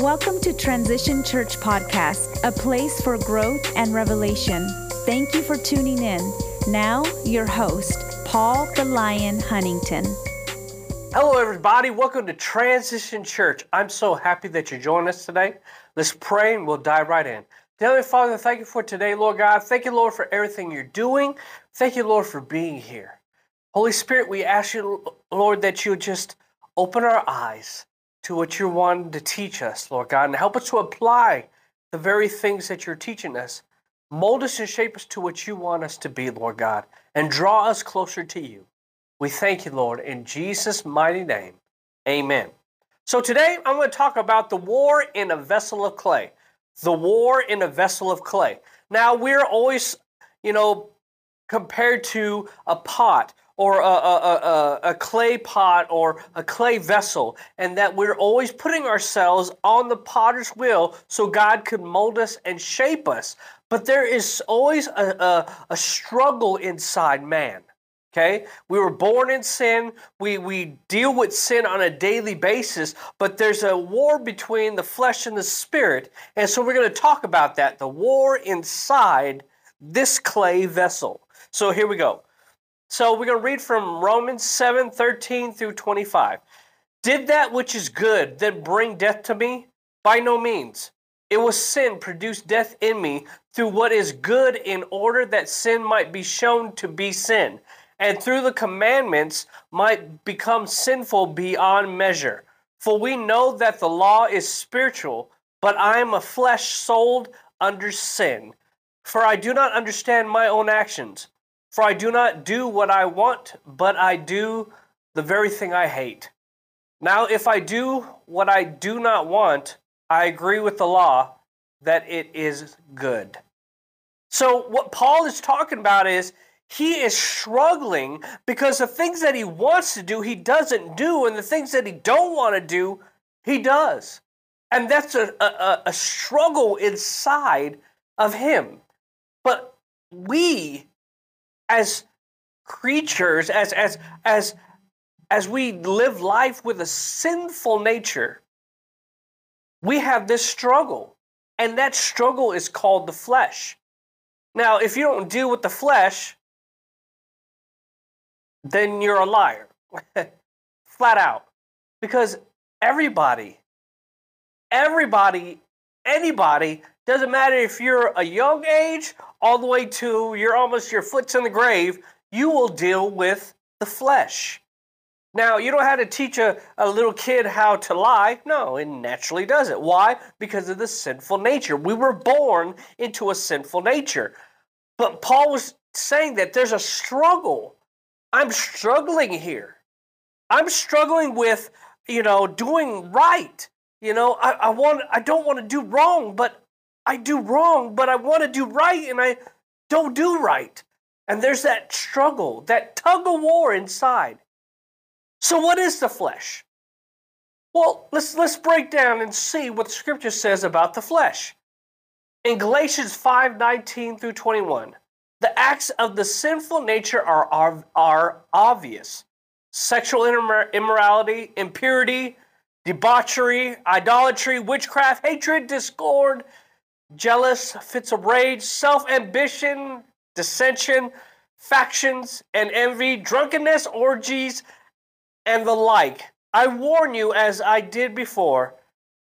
Welcome to Transition Church Podcast, a place for growth and revelation. Thank you for tuning in. Now, your host, Paul the Lion Huntington. Hello, everybody. Welcome to Transition Church. I'm so happy that you're joining us today. Let's pray and we'll dive right in. Heavenly Father, thank you for today, Lord God. Thank you, Lord, for everything you're doing. Thank you, Lord, for being here. Holy Spirit, we ask you, Lord, that you just open our eyes to what you're wanting to teach us, Lord God, and help us to apply the very things that you're teaching us. Mold us and shape us to what you want us to be, Lord God, and draw us closer to you. We thank you, Lord, in Jesus' mighty name. Amen. So today I'm going to talk about the war in a vessel of clay. The war in a vessel of clay. Now, we're always, you know, compared to a pot or a, a, a, a, clay pot or a clay vessel, and that we're always putting ourselves on the potter's wheel so God could mold us and shape us. But there is always a, a, struggle inside man. Okay? We were born in sin. We, we deal with sin on a daily basis, but there's a war between the flesh and the spirit. And so we're going to talk about that the war inside this clay vessel. So here we go. So we're going to read from Romans 7 13 through 25. Did that which is good then bring death to me? By no means. It was sin produced death in me through what is good in order that sin might be shown to be sin, and through the commandments might become sinful beyond measure. For we know that the law is spiritual, but I am a flesh sold under sin. For I do not understand my own actions. For I do not do what I want, but I do the very thing I hate. Now, if I do what I do not want, I agree with the law that it is good. So, what Paul is talking about is he is struggling because the things that he wants to do, he doesn't do, and the things that he don't want to do, he does. And that's a, a, a struggle inside of him. But we as creatures, as as as as we live life with a sinful nature, we have this struggle. And that struggle is called the flesh. Now, if you don't deal with the flesh, then you're a liar. Flat out. Because everybody, everybody, anybody doesn't matter if you're a young age all the way to you're almost your foot's in the grave, you will deal with the flesh. Now, you don't have to teach a, a little kid how to lie. No, it naturally does it. Why? Because of the sinful nature. We were born into a sinful nature. But Paul was saying that there's a struggle. I'm struggling here. I'm struggling with, you know, doing right. You know, I, I want I don't want to do wrong, but I do wrong, but I want to do right and I don't do right. And there's that struggle, that tug of war inside. So what is the flesh? Well, let's let's break down and see what scripture says about the flesh. In Galatians 5, 19 through 21, the acts of the sinful nature are, are, are obvious. Sexual immorality, impurity, debauchery, idolatry, witchcraft, hatred, discord, jealous, fits of rage, self ambition, dissension, factions, and envy, drunkenness, orgies, and the like. I warn you, as I did before,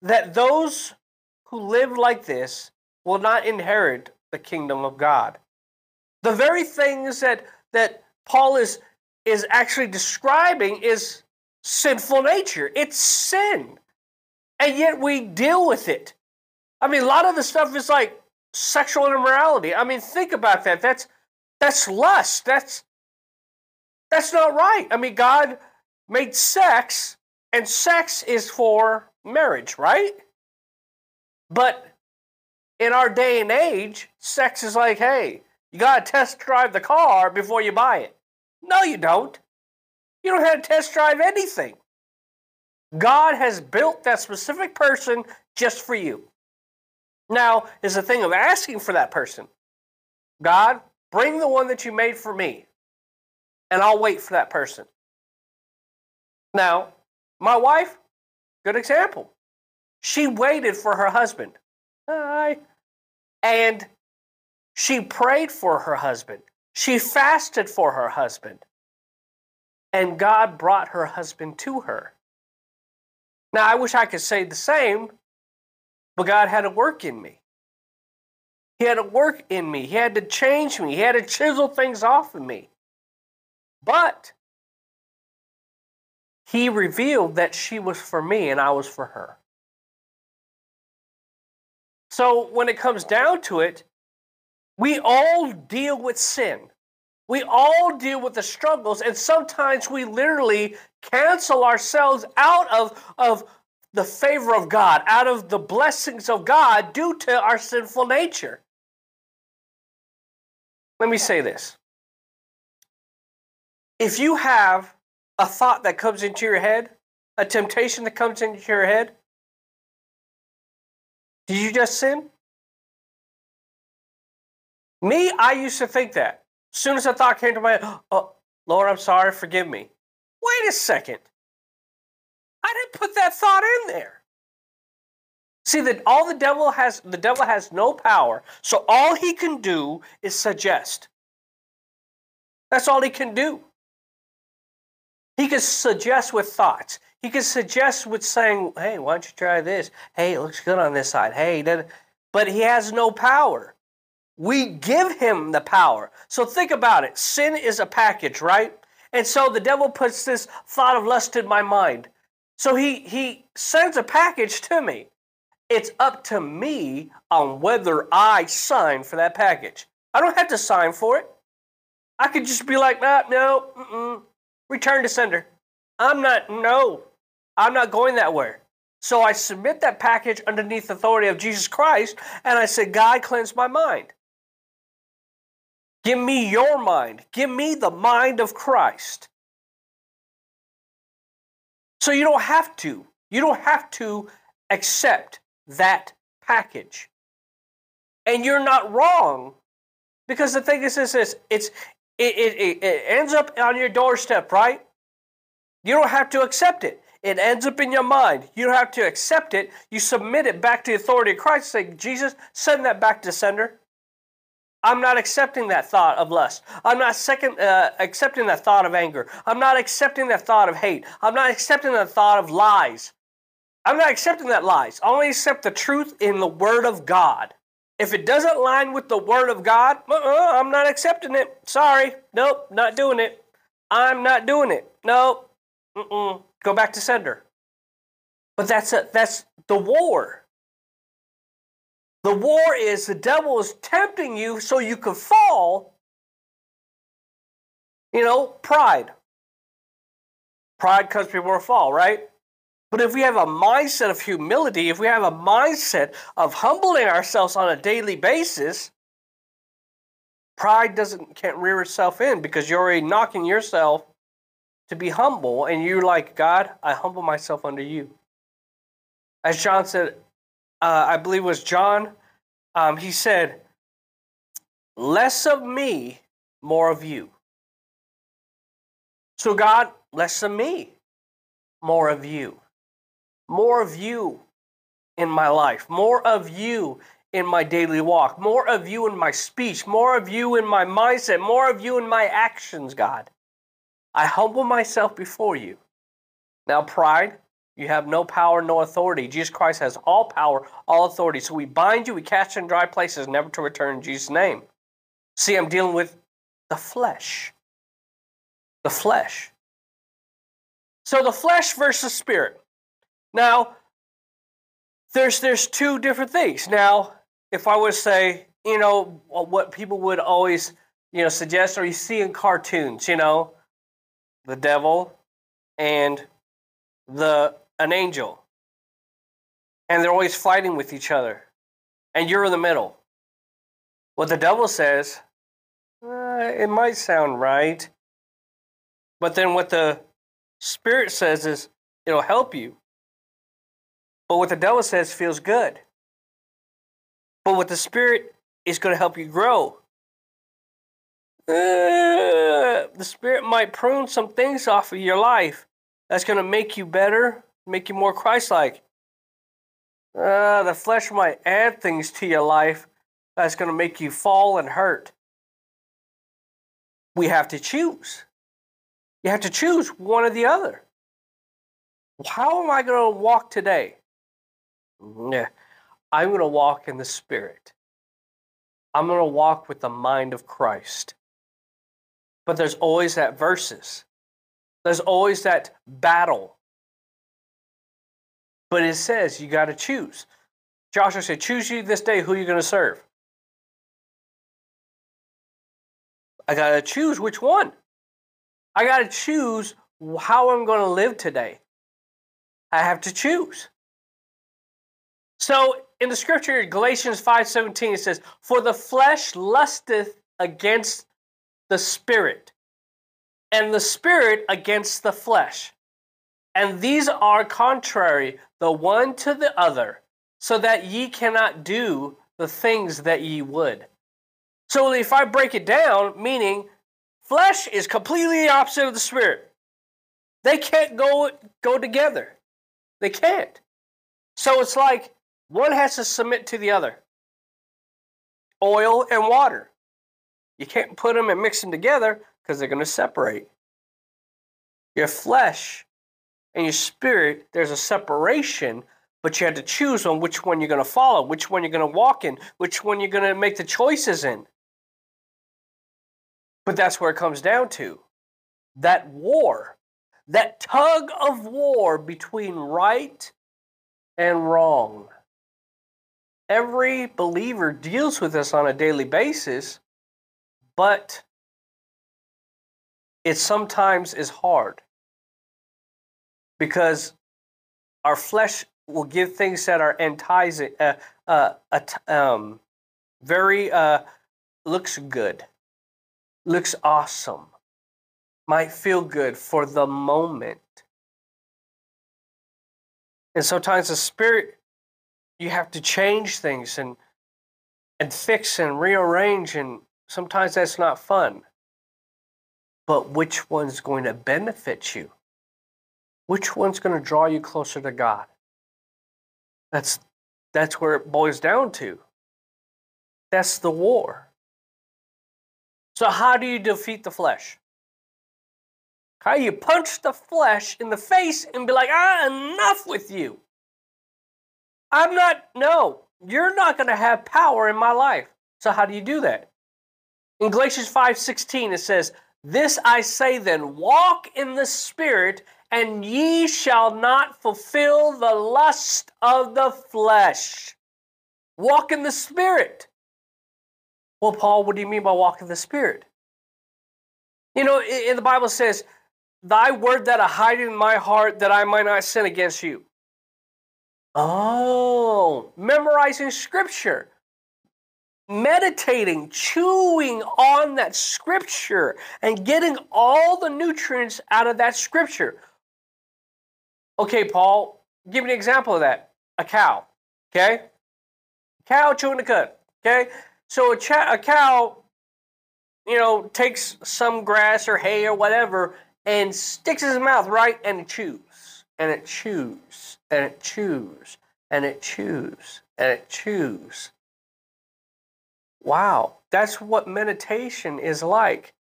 that those who live like this will not inherit the kingdom of God. The very things that, that Paul is, is actually describing is sinful nature. It's sin. And yet we deal with it. I mean, a lot of the stuff is like sexual immorality. I mean, think about that. That's that's lust. That's that's not right. I mean, God made sex, and sex is for marriage, right? But in our day and age, sex is like, hey, you got to test drive the car before you buy it. No, you don't. You don't have to test drive anything. God has built that specific person just for you. Now, is a thing of asking for that person. God, bring the one that you made for me, and I'll wait for that person. Now, my wife, good example. she waited for her husband. Hi. And she prayed for her husband. She fasted for her husband. And God brought her husband to her. Now, I wish I could say the same, but God had to work in me. He had to work in me. He had to change me. He had to chisel things off of me. But he revealed that she was for me and I was for her. So when it comes down to it, we all deal with sin. We all deal with the struggles, and sometimes we literally cancel ourselves out of, of the favor of God, out of the blessings of God due to our sinful nature. Let me say this. If you have a thought that comes into your head, a temptation that comes into your head, did you just sin? Me, I used to think that. As soon as a thought came to my head, oh, Lord, I'm sorry, forgive me. Wait a second. I didn't put that thought in there. See that all the devil has the devil has no power. So all he can do is suggest. That's all he can do. He can suggest with thoughts. He can suggest with saying, "Hey, why don't you try this? Hey, it looks good on this side. Hey, but he has no power. We give him the power. So think about it. Sin is a package, right? And so the devil puts this thought of lust in my mind. So he he sends a package to me. It's up to me on whether I sign for that package. I don't have to sign for it. I could just be like, nah, no, mm-mm. return to sender. I'm not, no, I'm not going that way. So I submit that package underneath the authority of Jesus Christ, and I say, God, cleanse my mind. Give me your mind. Give me the mind of Christ. So you don't have to. You don't have to accept that package. And you're not wrong because the thing is this is it's it, it, it ends up on your doorstep, right? You don't have to accept it. It ends up in your mind. You don't have to accept it. You submit it back to the authority of Christ. Say, Jesus, send that back to sender. I'm not accepting that thought of lust. I'm not second, uh, accepting that thought of anger. I'm not accepting that thought of hate. I'm not accepting that thought of lies. I'm not accepting that lies. I only accept the truth in the Word of God. If it doesn't line with the Word of God, uh-uh, I'm not accepting it. Sorry. Nope, not doing it. I'm not doing it. Nope. Mm-mm. Go back to sender. But that's a, that's the war. The war is the devil is tempting you so you could fall. You know, pride. Pride comes before a fall, right? But if we have a mindset of humility, if we have a mindset of humbling ourselves on a daily basis, pride doesn't can't rear itself in because you're already knocking yourself to be humble and you're like, God, I humble myself under you. As John said, uh, I believe it was John um, he said, Less of me, more of you. So, God, less of me, more of you. More of you in my life, more of you in my daily walk, more of you in my speech, more of you in my mindset, more of you in my actions, God. I humble myself before you. Now, pride, you have no power, no authority. Jesus Christ has all power, all authority. So we bind you, we cast you in dry places, never to return in Jesus' name. See, I'm dealing with the flesh. The flesh. So the flesh versus spirit. Now, there's there's two different things. Now, if I would say, you know, uh, what people would always, you know, suggest or you see in cartoons, you know, the devil and the an angel. And they're always fighting with each other. And you're in the middle. What the devil says, uh, it might sound right. But then what the spirit says is, it'll help you. But what the devil says feels good. But what the spirit is going to help you grow. Uh, the spirit might prune some things off of your life that's going to make you better make you more Christ like. Uh, the flesh might add things to your life that's going to make you fall and hurt. We have to choose. You have to choose one or the other. How am I going to walk today? Yeah, I'm going to walk in the Spirit. I'm going to walk with the mind of Christ. But there's always that versus. There's always that battle. But it says you got to choose. Joshua said, Choose you this day who you're going to serve. I got to choose which one. I got to choose how I'm going to live today. I have to choose. So in the scripture, Galatians 5:17, it says, For the flesh lusteth against the spirit, and the spirit against the flesh. And these are contrary the one to the other, so that ye cannot do the things that ye would. So if I break it down, meaning flesh is completely the opposite of the spirit. They can't go go together. They can't. So it's like one has to submit to the other. Oil and water. You can't put them and mix them together because they're going to separate. Your flesh and your spirit, there's a separation, but you have to choose on which one you're going to follow, which one you're going to walk in, which one you're going to make the choices in. But that's where it comes down to that war, that tug of war between right and wrong. Every believer deals with this on a daily basis, but it sometimes is hard because our flesh will give things that are enticing, uh, uh, um, very uh, looks good, looks awesome, might feel good for the moment. And sometimes the spirit, you have to change things and and fix and rearrange, and sometimes that's not fun. But which one's going to benefit you? Which one's going to draw you closer to God? That's that's where it boils down to. That's the war. So how do you defeat the flesh? How you punch the flesh in the face and be like, ah, enough with you. I'm not, no, you're not going to have power in my life. So how do you do that? In Galatians 5:16 it says, "This I say then, walk in the spirit, and ye shall not fulfill the lust of the flesh. Walk in the Spirit. Well, Paul, what do you mean by walk in the Spirit? You know, in the Bible says, Thy word that I hide in my heart that I might not sin against you. Oh, memorizing scripture, meditating, chewing on that scripture, and getting all the nutrients out of that scripture. Okay, Paul, give me an example of that. A cow, okay? Cow chewing the cud, okay? So a, a cow, you know, takes some grass or hay or whatever and sticks his mouth, right? And it chews, and it chews, and it chews, and it chews, and it chews. Wow, that's what meditation is like.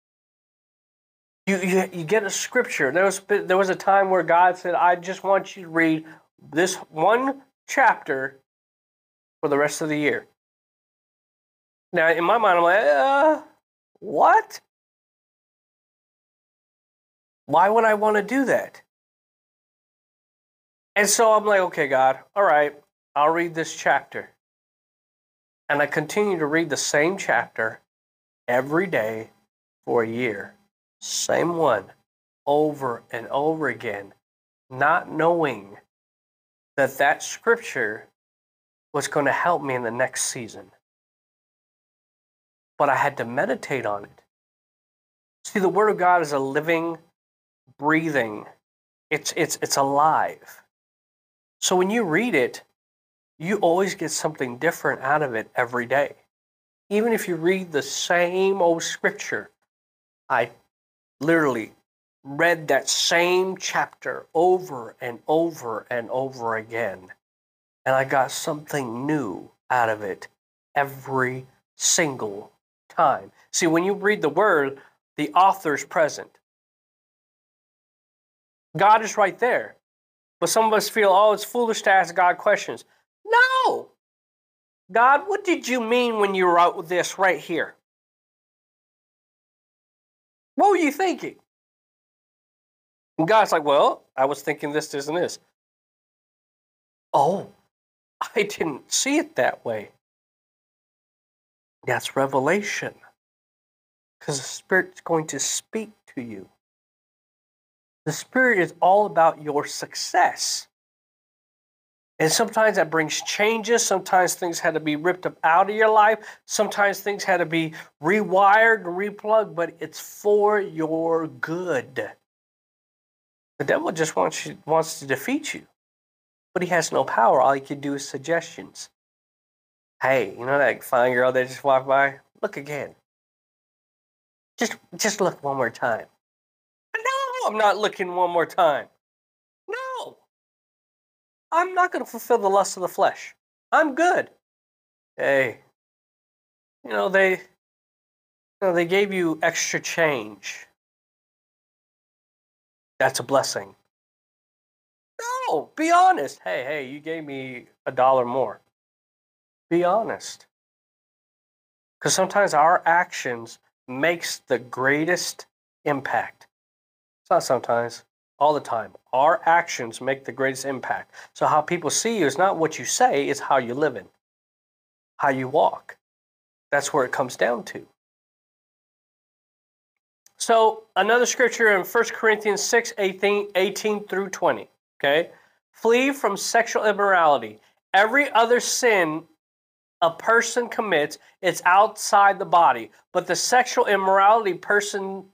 You, you, you get a scripture. There was, there was a time where God said, I just want you to read this one chapter for the rest of the year. Now, in my mind, I'm like, uh, what? Why would I want to do that? And so I'm like, okay, God, all right, I'll read this chapter. And I continued to read the same chapter every day for a year. Same one over and over again, not knowing that that scripture was going to help me in the next season. But I had to meditate on it. See, the Word of God is a living, breathing, it's, it's, it's alive. So when you read it, you always get something different out of it every day. Even if you read the same old scripture, I literally read that same chapter over and over and over again. And I got something new out of it every single time. See, when you read the word, the author's present. God is right there. But some of us feel, oh, it's foolish to ask God questions. No! God, what did you mean when you wrote this right here? What were you thinking? And God's like, well, I was thinking this, this, and this. Oh, I didn't see it that way. That's revelation. Because the Spirit's going to speak to you. The Spirit is all about your success. And sometimes that brings changes. Sometimes things had to be ripped up out of your life. Sometimes things had to be rewired and replugged, but it's for your good. The devil just wants, you, wants to defeat you, but he has no power. All he can do is suggestions. Hey, you know that fine girl that just walked by? Look again. Just, just look one more time. No, I'm not looking one more time. I'm not going to fulfill the lust of the flesh. I'm good. Hey, you know, they, you know, they gave you extra change. That's a blessing. No, be honest. Hey, hey, you gave me a dollar more. Be honest. Because sometimes our actions makes the greatest impact. It's not sometimes, all the time. Our actions make the greatest impact. So how people see you is not what you say, it's how you live in, how you walk. That's where it comes down to. So another scripture in 1 Corinthians 6, 18, 18 through 20. Okay. Flee from sexual immorality. Every other sin a person commits, it's outside the body. But the sexual immorality person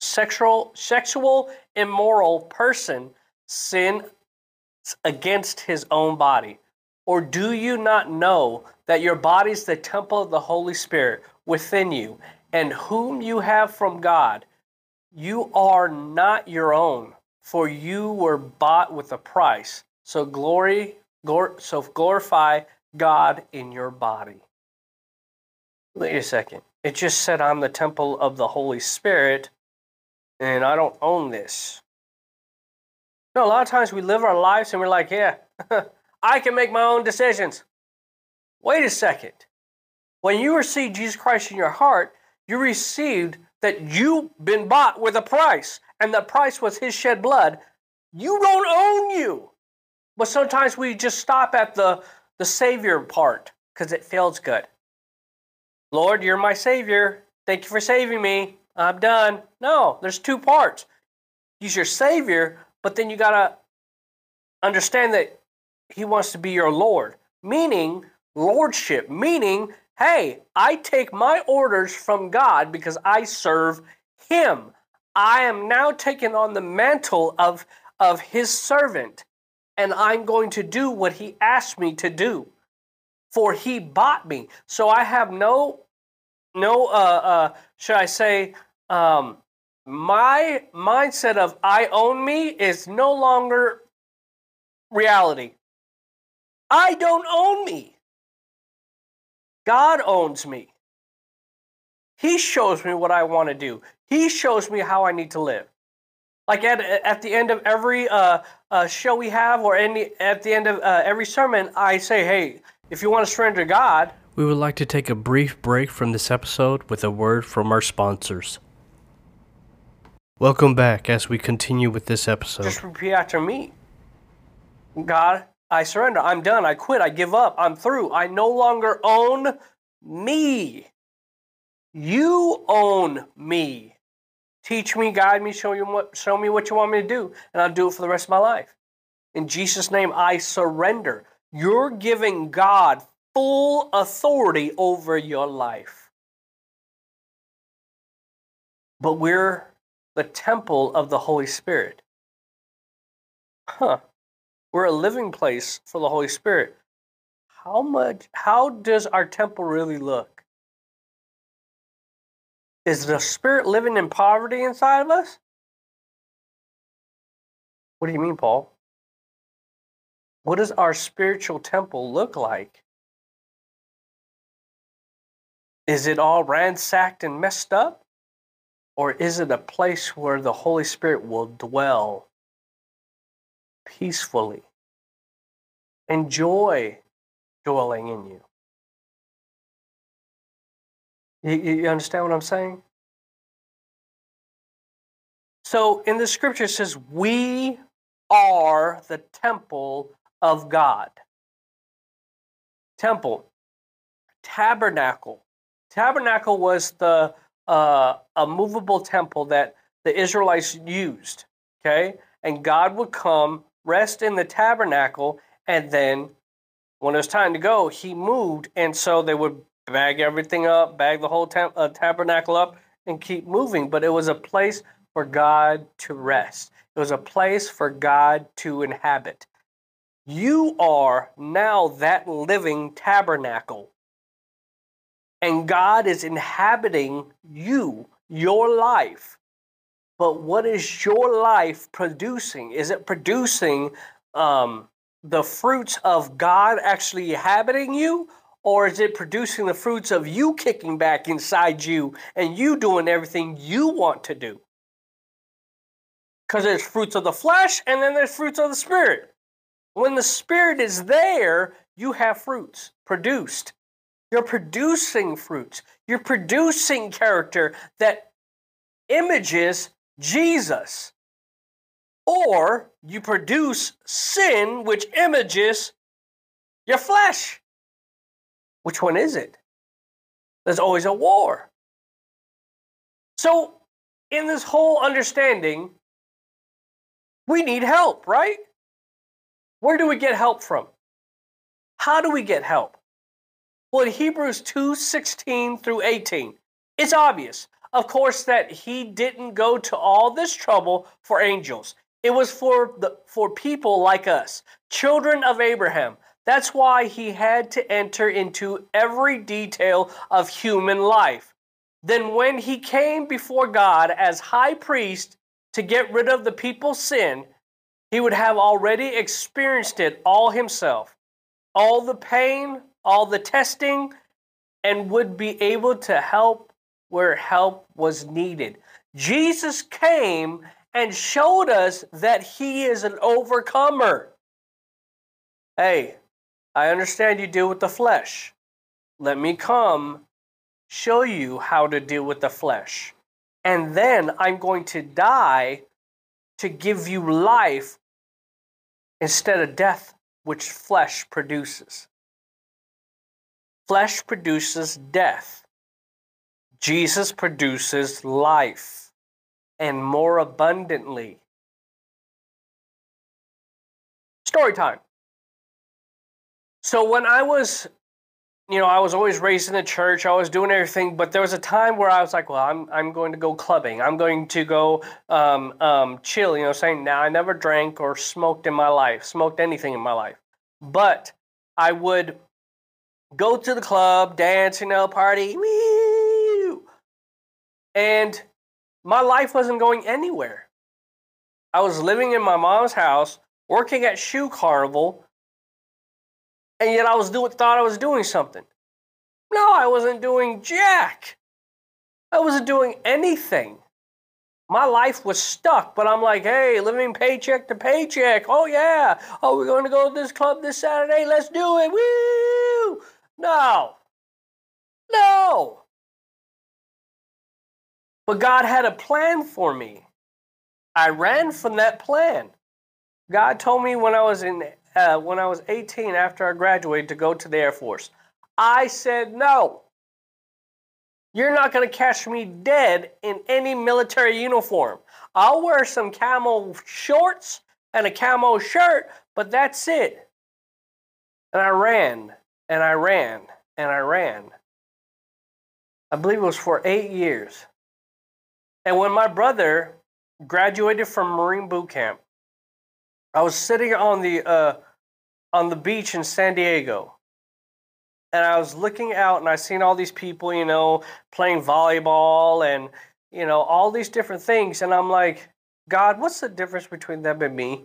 sexual sexual immoral person sin against his own body? Or do you not know that your body is the temple of the holy spirit within you and whom you have from god? You are not your own for you were bought with a price. So glory glor- so glorify god in your body. Wait a second. It just said i'm the temple of the holy spirit and I don't own this. You know, a lot of times we live our lives and we're like, yeah, I can make my own decisions. Wait a second. When you received Jesus Christ in your heart, you received that you've been bought with a price, and the price was his shed blood. You don't own you. But sometimes we just stop at the, the Savior part because it feels good. Lord, you're my Savior. Thank you for saving me. I'm done. No, there's two parts. He's your Savior, but then you got to understand that He wants to be your Lord, meaning lordship, meaning, hey, I take my orders from God because I serve Him. I am now taking on the mantle of, of His servant, and I'm going to do what He asked me to do. For He bought me. So I have no, no, uh, uh, should I say, um, my mindset of I own me is no longer reality. I don't own me. God owns me. He shows me what I want to do. He shows me how I need to live. Like at, at the end of every uh, uh, show we have, or any, at the end of uh, every sermon, I say, hey, if you want to surrender to God. We would like to take a brief break from this episode with a word from our sponsors. Welcome back as we continue with this episode. Just repeat after me. God, I surrender. I'm done. I quit. I give up. I'm through. I no longer own me. You own me. Teach me, guide me, show you what show me what you want me to do, and I'll do it for the rest of my life. In Jesus' name, I surrender. You're giving God full authority over your life. But we're the temple of the Holy Spirit. Huh. We're a living place for the Holy Spirit. How much how does our temple really look? Is the spirit living in poverty inside of us? What do you mean, Paul? What does our spiritual temple look like? Is it all ransacked and messed up? Or is it a place where the Holy Spirit will dwell peacefully? Enjoy dwelling in you. You, you understand what I'm saying? So in the scripture it says, We are the temple of God. Temple, tabernacle. Tabernacle was the uh, a movable temple that the Israelites used. Okay, and God would come, rest in the tabernacle, and then when it was time to go, He moved, and so they would bag everything up, bag the whole uh, tabernacle up, and keep moving. But it was a place for God to rest. It was a place for God to inhabit. You are now that living tabernacle. And God is inhabiting you, your life. But what is your life producing? Is it producing um, the fruits of God actually inhabiting you? Or is it producing the fruits of you kicking back inside you and you doing everything you want to do? Because there's fruits of the flesh and then there's fruits of the spirit. When the Spirit is there, you have fruits produced. You're producing fruits. You're producing character that images Jesus. Or you produce sin, which images your flesh. Which one is it? There's always a war. So, in this whole understanding, we need help, right? Where do we get help from? How do we get help? Well, in Hebrews 2 16 through 18, it's obvious, of course, that he didn't go to all this trouble for angels. It was for, the, for people like us, children of Abraham. That's why he had to enter into every detail of human life. Then, when he came before God as high priest to get rid of the people's sin, he would have already experienced it all himself, all the pain, all the testing, and would be able to help where help was needed. Jesus came and showed us that he is an overcomer. Hey, I understand you deal with the flesh. Let me come show you how to deal with the flesh. And then I'm going to die to give you life instead of death, which flesh produces. Flesh produces death. Jesus produces life and more abundantly. Story time. So when I was you know, I was always raised in the church. I was doing everything, but there was a time where I was like, "Well, I'm I'm going to go clubbing. I'm going to go um, um, chill." You know, saying now I never drank or smoked in my life, smoked anything in my life, but I would go to the club, dance, you know, party, woo, and my life wasn't going anywhere. I was living in my mom's house, working at Shoe Carnival, and yet I was doing thought I was doing something. No, I wasn't doing jack. I wasn't doing anything. My life was stuck, but I'm like, hey, living paycheck to paycheck. Oh yeah. Oh, we're going to go to this club this Saturday. Let's do it. Woo! No. No. But God had a plan for me. I ran from that plan. God told me when I was in uh, when I was 18 after I graduated to go to the Air Force. I said no. You're not going to catch me dead in any military uniform. I'll wear some camo shorts and a camo shirt, but that's it. And I ran and I ran and I ran. I believe it was for eight years. And when my brother graduated from Marine boot camp, I was sitting on the uh, on the beach in San Diego, and I was looking out and I seen all these people, you know, playing volleyball and you know all these different things, and I'm like, God, what's the difference between them and me?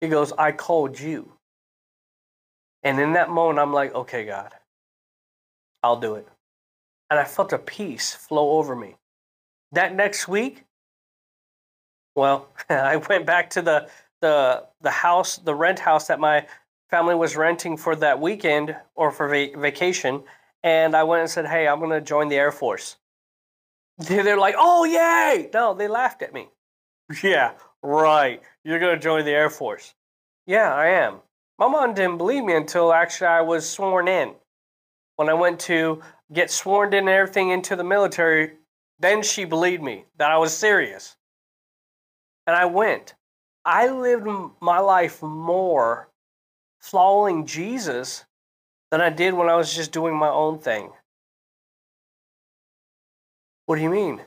He goes, I called you. And in that moment, I'm like, okay, God, I'll do it. And I felt a peace flow over me. That next week, well, I went back to the the the house, the rent house that my family was renting for that weekend or for va- vacation, and I went and said, "Hey, I'm going to join the Air Force." They're like, "Oh, yay!" No, they laughed at me. Yeah, right. You're going to join the Air Force. Yeah, I am. My mom didn't believe me until actually I was sworn in. When I went to get sworn in and everything into the military, then she believed me that I was serious. And I went. I lived my life more following Jesus than I did when I was just doing my own thing. What do you mean?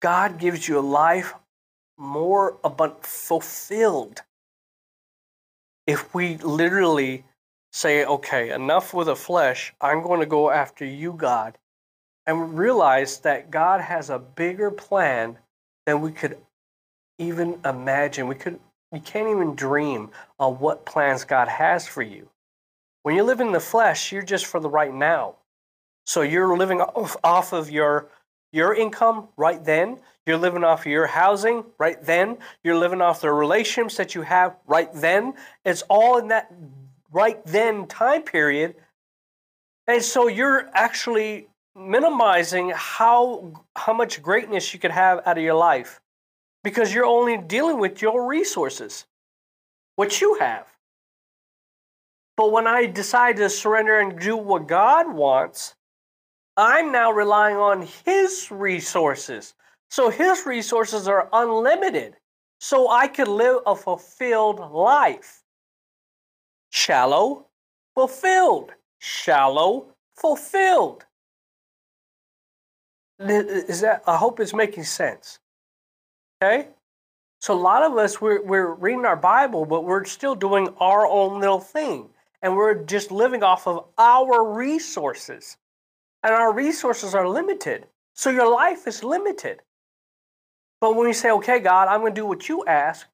God gives you a life more abundant, fulfilled. If we literally say, okay, enough with the flesh, I'm going to go after you, God, and realize that God has a bigger plan than we could even imagine. We could you can't even dream of what plans God has for you. When you live in the flesh, you're just for the right now. So you're living off, off of your your income right then. You're living off of your housing right then. You're living off the relationships that you have right then. It's all in that right then time period. And so you're actually minimizing how how much greatness you could have out of your life because you're only dealing with your resources, what you have. But when I decide to surrender and do what God wants, I'm now relying on His resources. So His resources are unlimited. So I could live a fulfilled life. Shallow, fulfilled. Shallow, fulfilled. Is that, I hope it's making sense. Okay? So a lot of us, we're, we're reading our Bible, but we're still doing our own little thing. And we're just living off of our resources. And our resources are limited. So your life is limited. But when you say, okay, God, I'm going to do what you ask,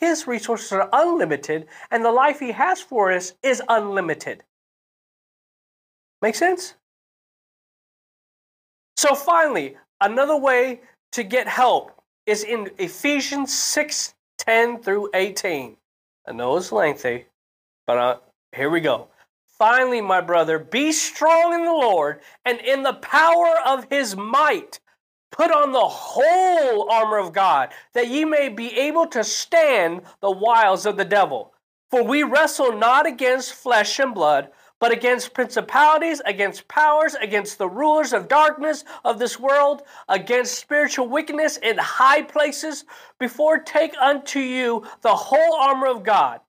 His resources are unlimited, and the life He has for us is unlimited. Make sense? So finally, another way to get help is in Ephesians 6 10 through 18. I know it's lengthy, but uh, here we go. Finally, my brother, be strong in the Lord and in the power of his might. Put on the whole armor of God, that ye may be able to stand the wiles of the devil. For we wrestle not against flesh and blood but against principalities, against powers, against the rulers of darkness of this world, against spiritual wickedness in high places. Before take unto you the whole armor of God.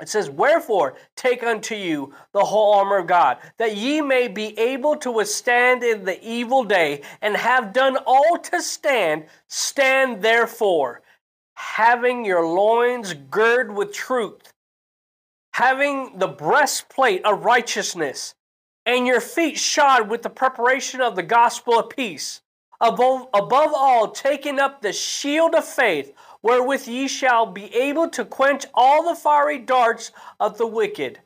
It says, Wherefore take unto you the whole armor of God, that ye may be able to withstand in the evil day, and have done all to stand. Stand therefore, having your loins girded with truth having the breastplate of righteousness, and your feet shod with the preparation of the gospel of peace. Above, above all, taking up the shield of faith, wherewith ye shall be able to quench all the fiery darts of the wicked,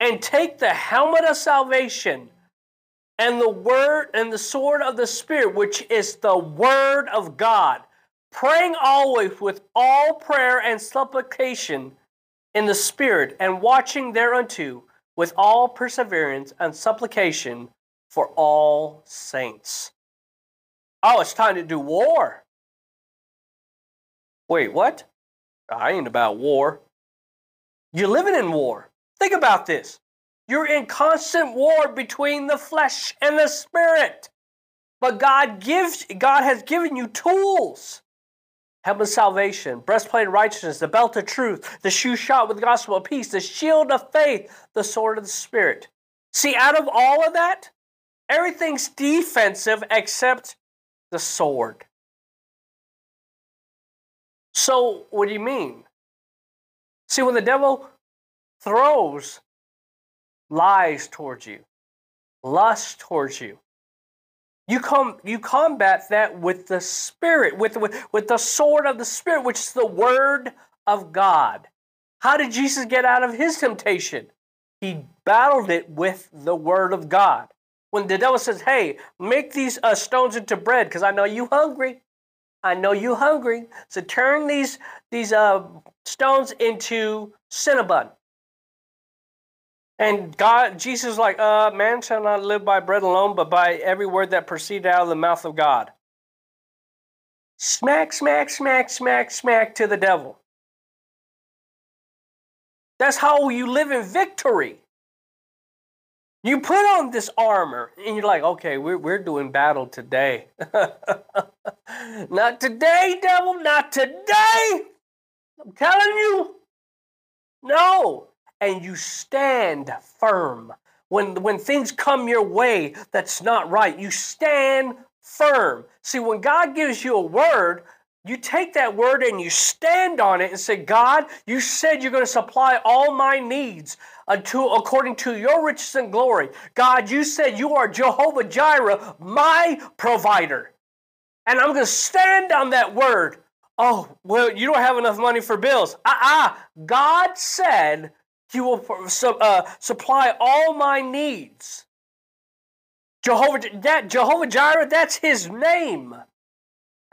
and take the helmet of salvation and the word and the sword of the spirit which is the word of god praying always with all prayer and supplication in the Spirit, and watching thereunto with all perseverance and supplication for all saints. Oh, it's time to do war. Wait, what? Ah, I ain't about war. You're living in war. Think about this. You're in constant war between the flesh and the spirit. But God gives God has given you tools helmet salvation, breastplate of righteousness, the belt of truth, the shoe shot with the gospel of peace, the shield of faith, the sword of the Spirit. See, out of all of that, everything's defensive except the sword. So, what do you mean? See, when the devil throws lies towards you, lust towards you, you come you combat that with the spirit, with, with, with the sword of the spirit, which is the word of God. How did Jesus get out of his temptation? he battled it with the word of God. When the devil says, Hey, make these uh, stones into bread because I know you hungry. I know you hungry. So turn these, these uh, stones into cinnabon. And God, Jesus like, uh, man shall not live by bread alone, but by every word that proceeded out of the mouth of God. Smack, smack, smack, smack, smack to the devil. That's how you live in victory. You put on this armor and you're like, okay, we're, we're doing battle today. not today, devil, not today. I'm telling you. No. And you stand firm. When, when things come your way that's not right, you stand firm. See, when God gives you a word, you take that word and you stand on it and say, God, you said you're going to supply all my needs unto, according to your riches and glory. God, you said you are Jehovah Jireh, my provider. And I'm going to stand on that word. Oh, well, you don't have enough money for bills. Ah, uh-uh. God said he will uh, supply all my needs. Jehovah, that, Jehovah Jireh, that's his name.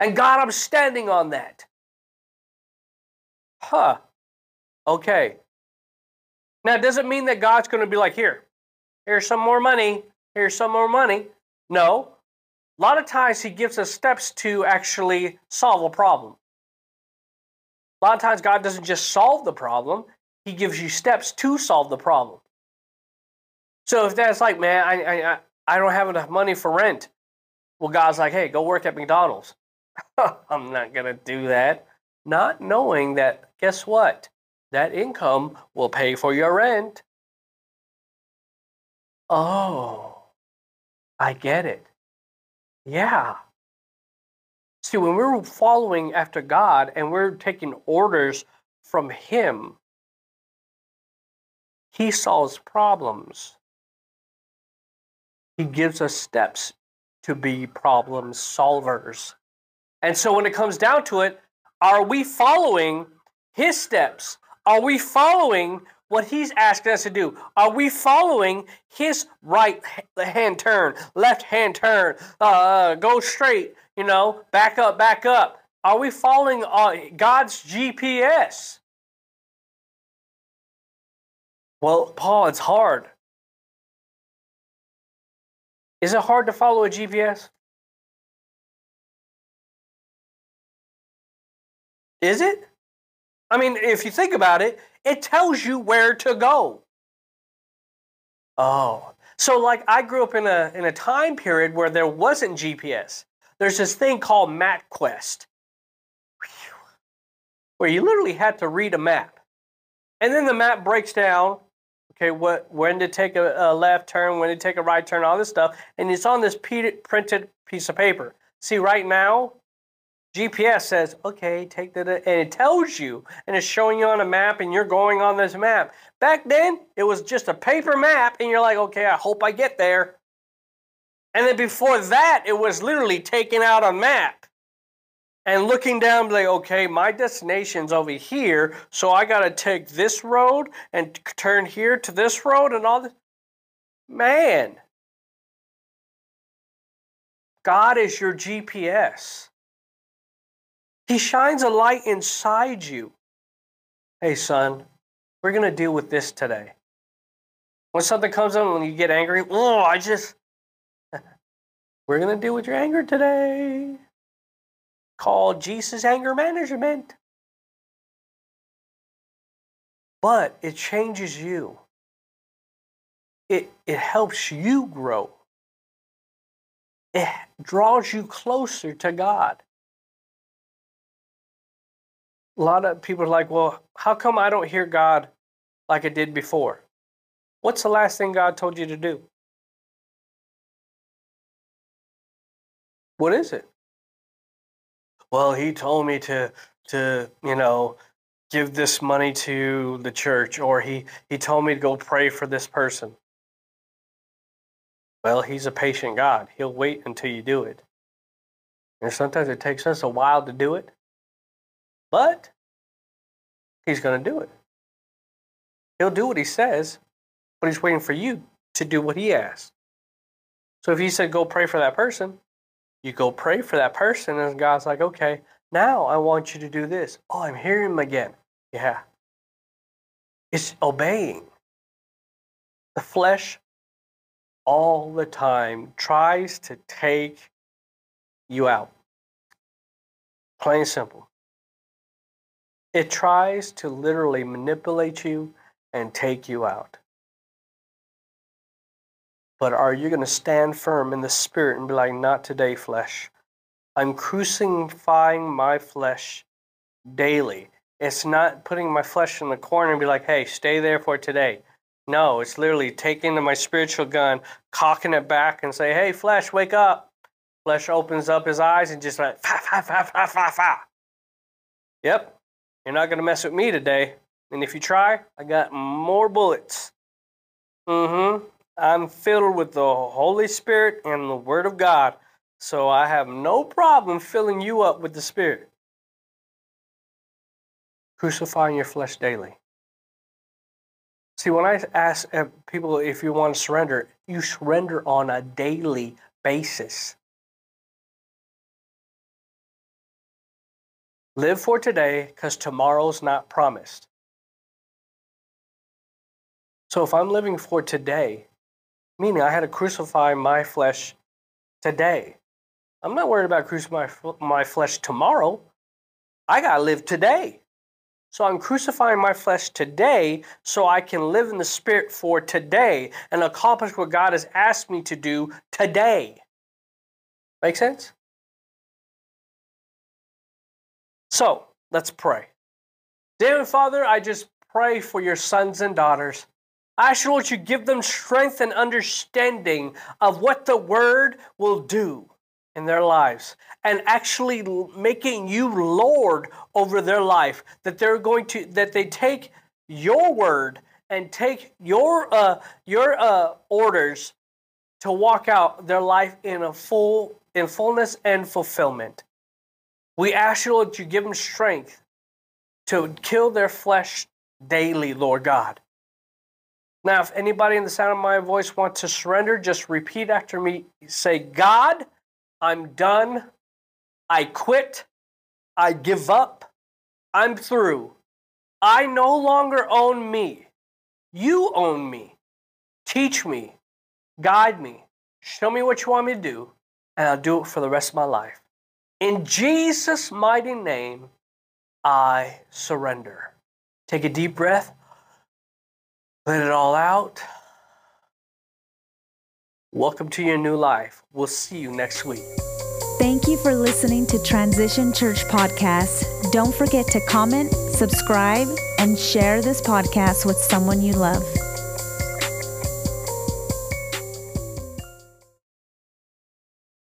And God, I'm standing on that. Huh. Okay. Now, does it mean that God's going to be like, here, here's some more money, here's some more money? No. A lot of times he gives us steps to actually solve a problem. A lot of times God doesn't just solve the problem, he gives you steps to solve the problem. So if that's like, man, I, I, I don't have enough money for rent. Well, God's like, hey, go work at McDonald's. I'm not going to do that. Not knowing that, guess what? That income will pay for your rent. Oh, I get it. Yeah. See, when we're following after God and we're taking orders from Him, He solves problems. He gives us steps to be problem solvers. And so when it comes down to it, are we following his steps? Are we following what he's asking us to do? Are we following his right hand turn, left hand turn, uh, go straight, you know, back up, back up? Are we following uh, God's GPS? Well, Paul, it's hard. Is it hard to follow a GPS? Is it? I mean, if you think about it, it tells you where to go. Oh, so like I grew up in a in a time period where there wasn't GPS. There's this thing called MapQuest, where you literally had to read a map, and then the map breaks down. Okay, what when to take a, a left turn, when to take a right turn, all this stuff, and it's on this printed piece of paper. See, right now GPS says, okay, take that, and it tells you, and it's showing you on a map, and you're going on this map. Back then, it was just a paper map, and you're like, okay, I hope I get there. And then before that, it was literally taking out a map and looking down, like, okay, my destination's over here, so I got to take this road and turn here to this road and all this. Man, God is your GPS. He shines a light inside you. Hey, son, we're going to deal with this today. When something comes up, when you get angry, oh, I just, we're going to deal with your anger today. Called Jesus Anger Management. But it changes you. It, it helps you grow. It draws you closer to God a lot of people are like, well, how come I don't hear God like I did before? What's the last thing God told you to do? What is it? Well, he told me to to, you know, give this money to the church or he he told me to go pray for this person. Well, he's a patient God. He'll wait until you do it. And sometimes it takes us a while to do it. But he's going to do it. He'll do what he says. but he's waiting for you to do what he asks. So if he said, go pray for that person, you go pray for that person, and God's like, okay, now I want you to do this. Oh, I'm hearing him again. Yeah. It's obeying. The flesh all the time tries to take you out. Plain and simple. It tries to literally manipulate you and take you out. But are you going to stand firm in the spirit and be like, not today, flesh? I'm crucifying my flesh daily. It's not putting my flesh in the corner and be like, hey, stay there for today. No, it's literally taking my spiritual gun, cocking it back, and say, hey, flesh, wake up. Flesh opens up his eyes and just like, fa, fa, fa, fa, fa, fa. Yep, you're not going to mess with me today. And if you try, I got more bullets. Mm hmm. I'm filled with the Holy Spirit and the Word of God. So I have no problem filling you up with the Spirit. Crucifying your flesh daily. See, when I ask uh, people if you want to surrender, you surrender on a daily basis. Live for today because tomorrow's not promised. So if I'm living for today, Meaning I had to crucify my flesh today. I'm not worried about crucifying my flesh tomorrow. I got to live today. So I'm crucifying my flesh today so I can live in the spirit for today and accomplish what God has asked me to do today. Make sense? So let's pray. Dear Father, I just pray for your sons and daughters. I want you to give them strength and understanding of what the word will do in their lives and actually making you Lord over their life. That they're going to, that they take your word and take your, uh, your uh, orders to walk out their life in a full, in fullness and fulfillment. We ask you, Lord, you give them strength to kill their flesh daily, Lord God now, if anybody in the sound of my voice wants to surrender, just repeat after me. Say, God, I'm done. I quit. I give up. I'm through. I no longer own me. You own me. Teach me. Guide me. Show me what you want me to do, and I'll do it for the rest of my life. In Jesus' mighty name, I surrender. Take a deep breath. Let it all out. Welcome to your new life. We'll see you next week. Thank you for listening to Transition Church Podcast. Don't forget to comment, subscribe, and share this podcast with someone you love.